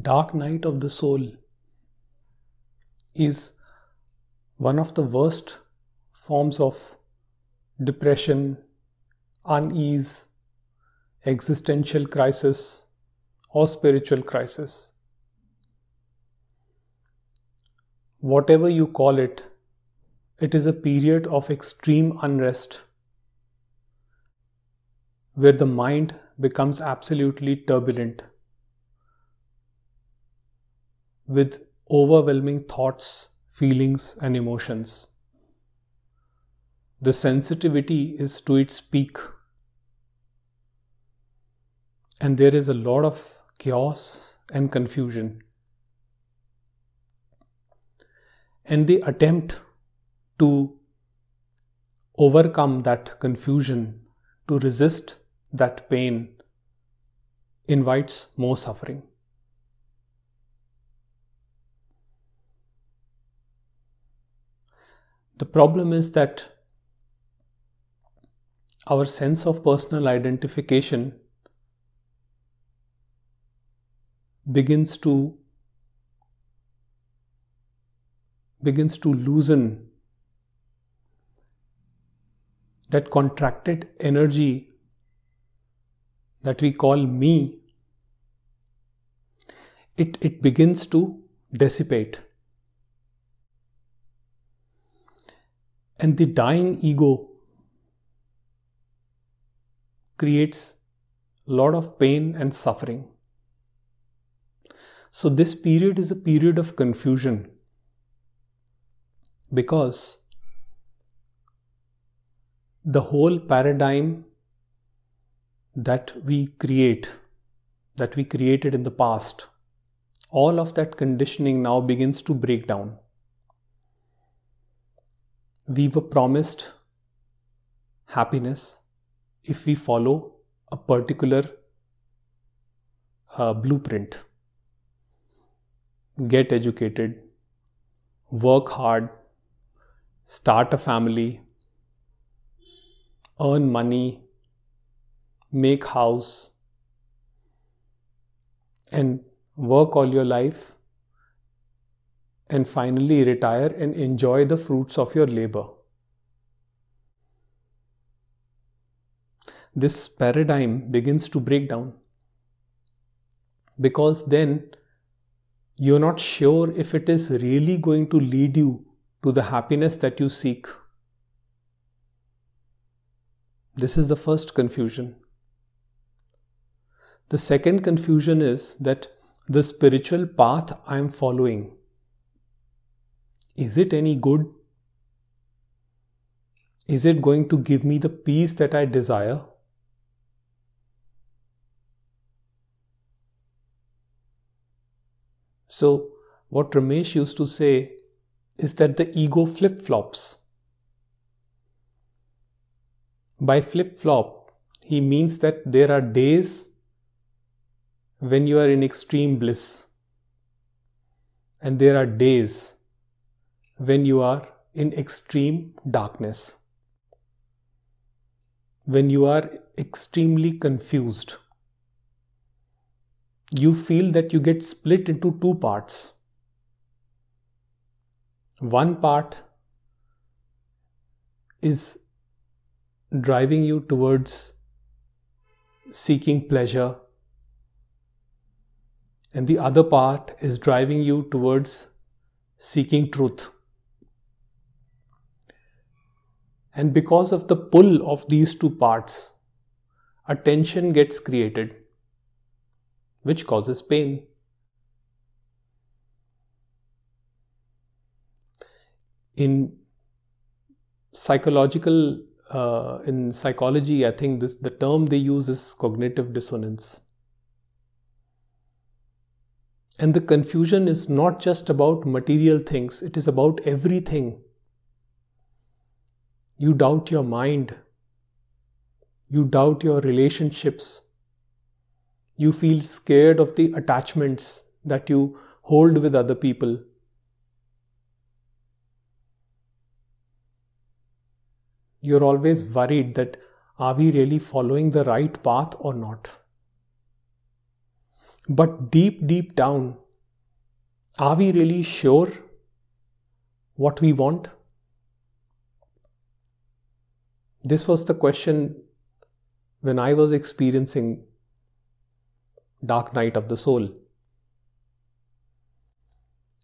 dark night of the soul is one of the worst forms of depression, unease, existential crisis, or spiritual crisis. Whatever you call it, it is a period of extreme unrest where the mind becomes absolutely turbulent with overwhelming thoughts, feelings, and emotions. The sensitivity is to its peak, and there is a lot of chaos and confusion. And the attempt to overcome that confusion, to resist that pain, invites more suffering. The problem is that our sense of personal identification begins to begins to loosen that contracted energy that we call me. It, it begins to dissipate And the dying ego creates a lot of pain and suffering. So, this period is a period of confusion because the whole paradigm that we create, that we created in the past, all of that conditioning now begins to break down we were promised happiness if we follow a particular uh, blueprint. Get educated, work hard, start a family, earn money, make house, and work all your life and finally retire and enjoy the fruits of your labor. This paradigm begins to break down because then you're not sure if it is really going to lead you to the happiness that you seek. This is the first confusion. The second confusion is that the spiritual path I am following is it any good? Is it going to give me the peace that I desire? So, what Ramesh used to say is that the ego flip flops. By flip flop, he means that there are days when you are in extreme bliss, and there are days when you are in extreme darkness, when you are extremely confused. You feel that you get split into two parts. One part is driving you towards seeking pleasure, and the other part is driving you towards seeking truth. And because of the pull of these two parts, a tension gets created, which causes pain. In psychological, uh, in psychology, I think this the term they use is cognitive dissonance. And the confusion is not just about material things, it is about everything you doubt your mind. You doubt your relationships. You feel scared of the attachments that you hold with other people. You're always worried that are we really following the right path or not? But deep, deep down, are we really sure what we want? This was the question when I was experiencing dark night of the soul.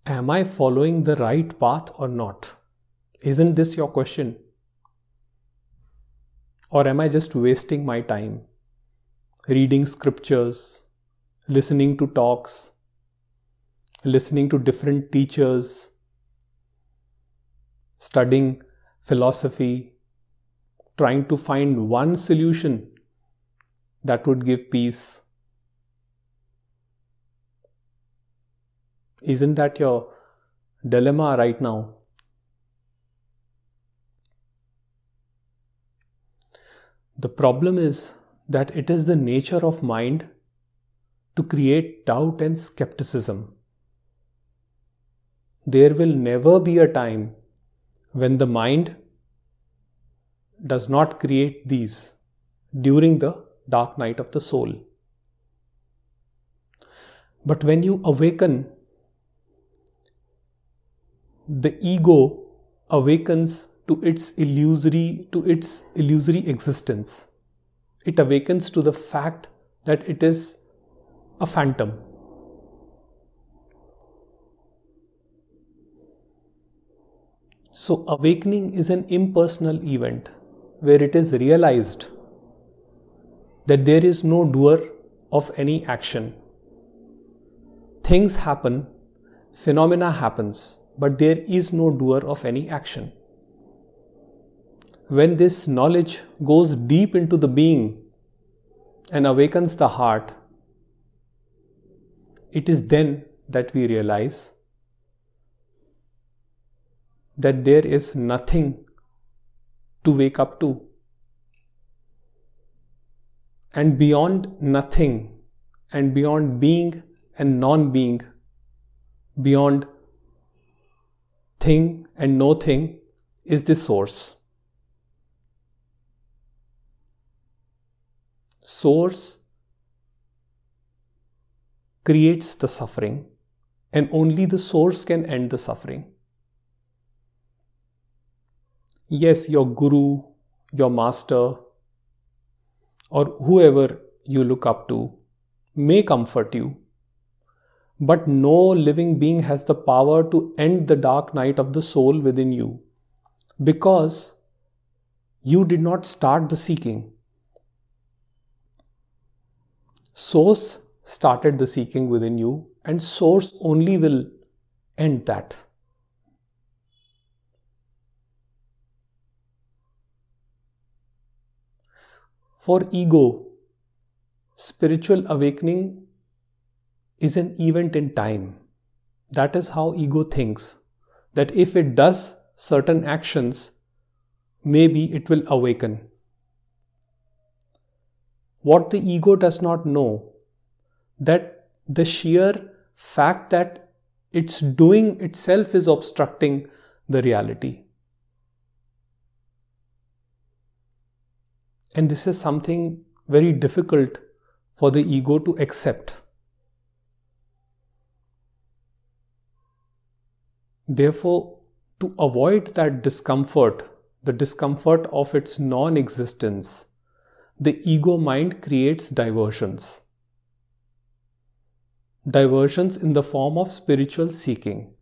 Am I following the right path or not? Isn't this your question? Or am I just wasting my time reading scriptures, listening to talks, listening to different teachers, studying philosophy, trying to find one solution that would give peace? Isn't that your dilemma right now? The problem is that it is the nature of mind to create doubt and skepticism. There will never be a time when the mind does not create these during the dark night of the soul. But when you awaken, the ego awakens to its illusory to its illusory existence. It awakens to the fact that it is a phantom. So awakening is an impersonal event where it is realized that there is no doer of any action. Things happen phenomena happens but there is no doer of any action. When this knowledge goes deep into the being and awakens the heart, it is then that we realize that there is nothing to wake up to. And beyond nothing, and beyond being and non being, beyond thing and no thing, is the source. source creates the suffering, and only the source can end the suffering. Yes, your guru, your master, or whoever you look up to may comfort you, but no living being has the power to end the dark night of the soul within you because you did not start the seeking. Source started the seeking within you, and Source only will end that. For ego, spiritual awakening is an event in time. That is how ego thinks. That if it does certain actions, maybe it will awaken what the ego does not know that the sheer fact that it's doing itself is obstructing the reality. And this is something very difficult for the ego to accept. Therefore, to avoid that discomfort, the discomfort of its non existence, the ego mind creates diversions. Diversions in the form of spiritual seeking.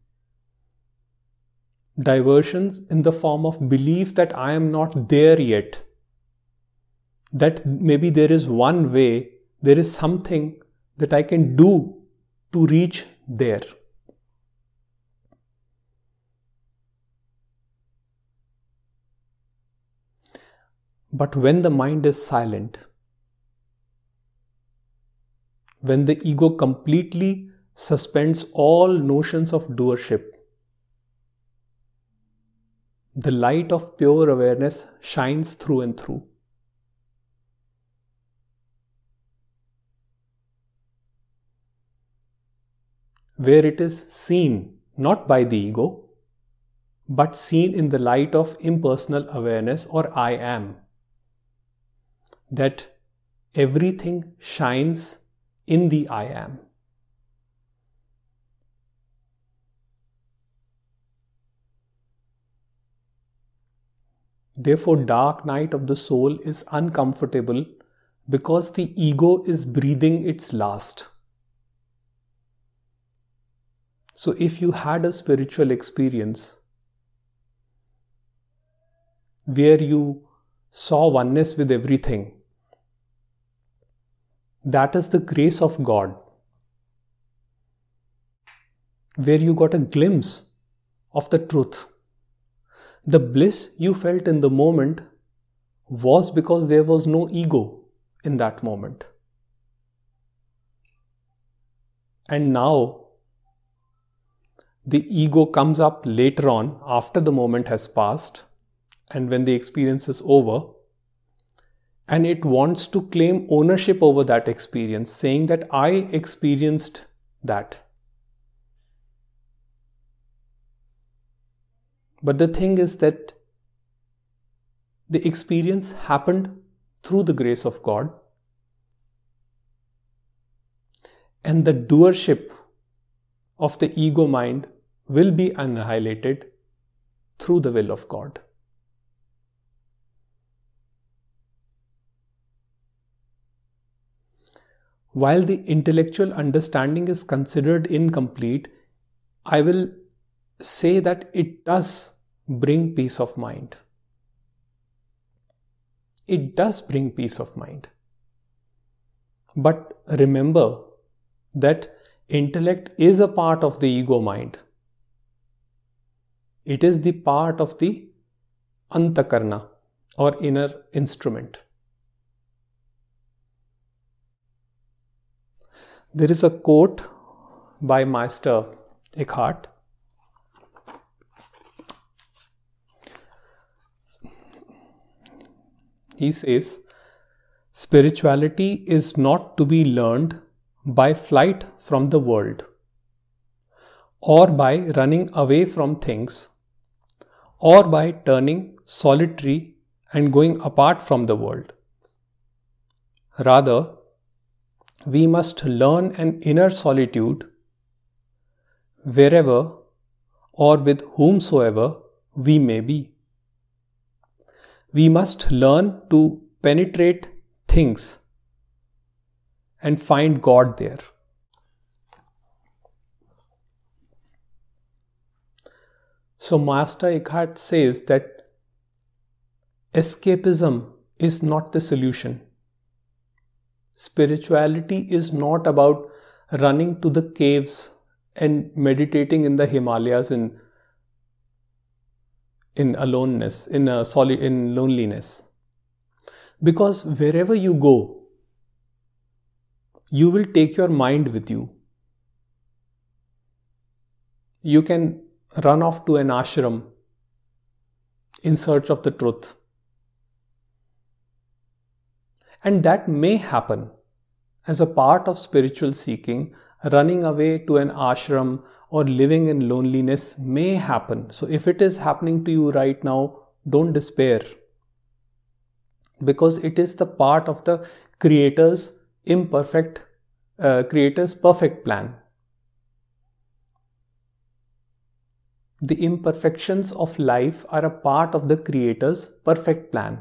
Diversions in the form of belief that I am not there yet. That maybe there is one way, there is something that I can do to reach there. But when the mind is silent, when the ego completely suspends all notions of doership, the light of pure awareness shines through and through. where it is seen not by the ego, but seen in the light of impersonal awareness or I am. That everything shines in the I am. Therefore, dark night of the soul is uncomfortable because the ego is breathing its last. So, if you had a spiritual experience where you saw oneness with everything, that is the grace of God. Where you got a glimpse of the truth. The bliss you felt in the moment was because there was no ego in that moment. And now, the ego comes up later on after the moment has passed and when the experience is over and it wants to claim ownership over that experience, saying that I experienced that. But the thing is that the experience happened through the grace of God, and the doership of the ego mind will be annihilated through the will of God. While the intellectual understanding is considered incomplete, I will say that it does bring peace of mind. It does bring peace of mind. But remember that intellect is a part of the ego mind. It is the part of the antakarna or inner instrument. There is a quote by Master Eckhart. He says, Spirituality is not to be learned by flight from the world or by running away from things or by turning solitary and going apart from the world. Rather, we must learn an inner solitude wherever or with whomsoever we may be. We must learn to penetrate things and find God there. So, Master Eckhart says that escapism is not the solution. Spirituality is not about running to the caves and meditating in the Himalayas in in aloneness, in a soli- in loneliness. Because wherever you go, you will take your mind with you. You can run off to an ashram in search of the truth. And that may happen as a part of spiritual seeking. Running away to an ashram or living in loneliness may happen. So, if it is happening to you right now, don't despair because it is the part of the creator's imperfect uh, creator's perfect plan the imperfections of life are a part of the creator's perfect plan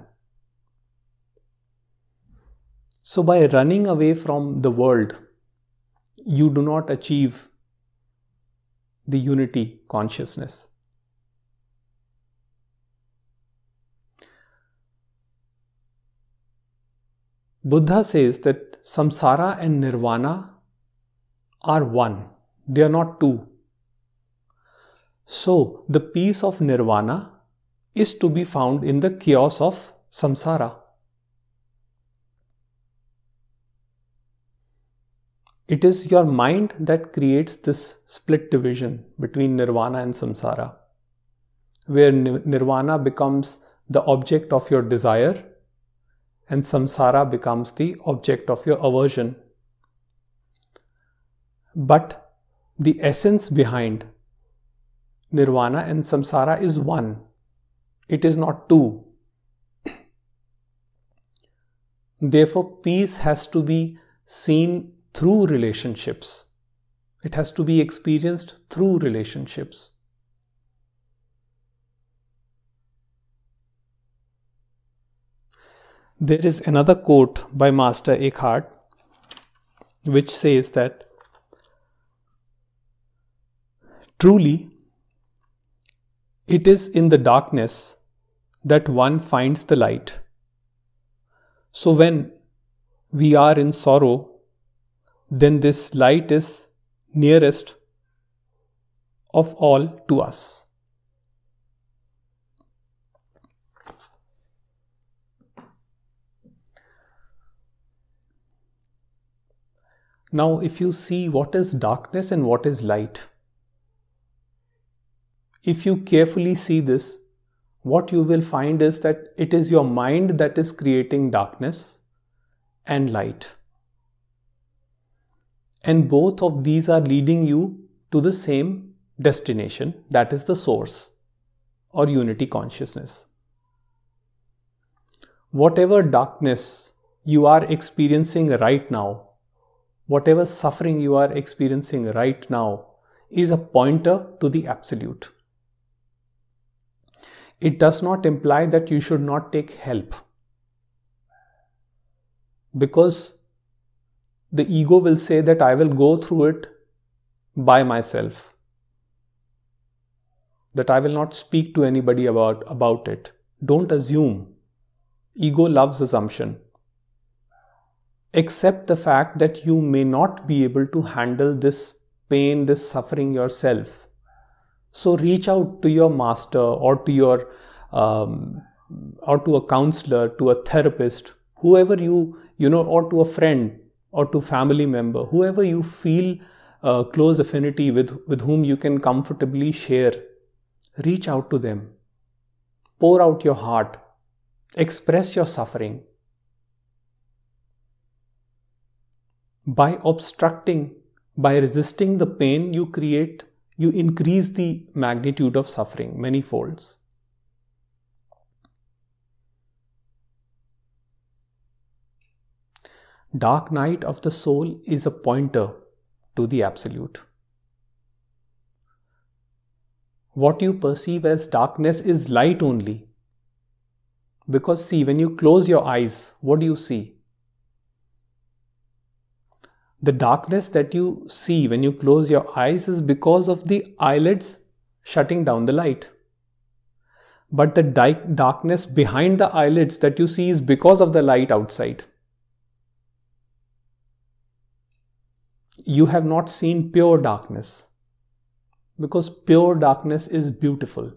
so, by running away from the world, you do not achieve the unity consciousness. Buddha says that samsara and nirvana are one, they are not two. So, the peace of nirvana is to be found in the chaos of samsara. It is your mind that creates this split division between nirvana and samsara, where nirvana becomes the object of your desire and samsara becomes the object of your aversion. But the essence behind nirvana and samsara is one, it is not two. Therefore, peace has to be seen through relationships. It has to be experienced through relationships. There is another quote by Master Eckhart which says that truly it is in the darkness that one finds the light. So when we are in sorrow, then this light is nearest of all to us. Now, if you see what is darkness and what is light, if you carefully see this, what you will find is that it is your mind that is creating darkness and light. And both of these are leading you to the same destination, that is the source or unity consciousness. Whatever darkness you are experiencing right now, whatever suffering you are experiencing right now is a pointer to the absolute. It does not imply that you should not take help. Because the ego will say that I will go through it by myself. That I will not speak to anybody about, about it. Don't assume. Ego loves assumption accept the fact that you may not be able to handle this pain, this suffering yourself. So reach out to your master or to your um, or to a counselor, to a therapist, whoever you you know, or to a friend or to family member, whoever you feel uh, close affinity with, with whom you can comfortably share. Reach out to them. Pour out your heart. Express your suffering by obstructing, by resisting the pain, you create, you increase the magnitude of suffering many folds. Dark night of the soul is a pointer to the absolute. What you perceive as darkness is light only. Because, see, when you close your eyes, what do you see? The darkness that you see when you close your eyes is because of the eyelids shutting down the light. But the di- darkness behind the eyelids that you see is because of the light outside. You have not seen pure darkness because pure darkness is beautiful.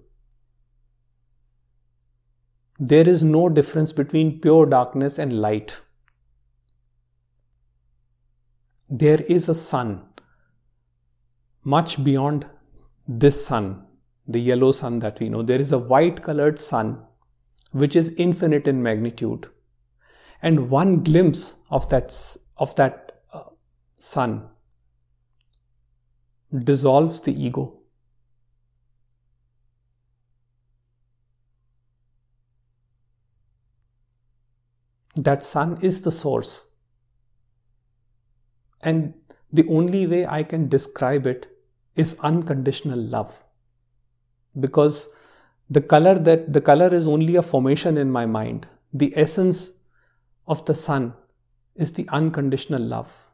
There is no difference between pure darkness and light there is a sun much beyond this sun, the yellow sun that we know. There is a white colored sun which is infinite in magnitude. And one glimpse of that, of that uh, sun dissolves the ego. That sun is the source. And the only way I can describe it is unconditional love. Because the color that the color is only a formation in my mind. The essence of the sun is the unconditional love.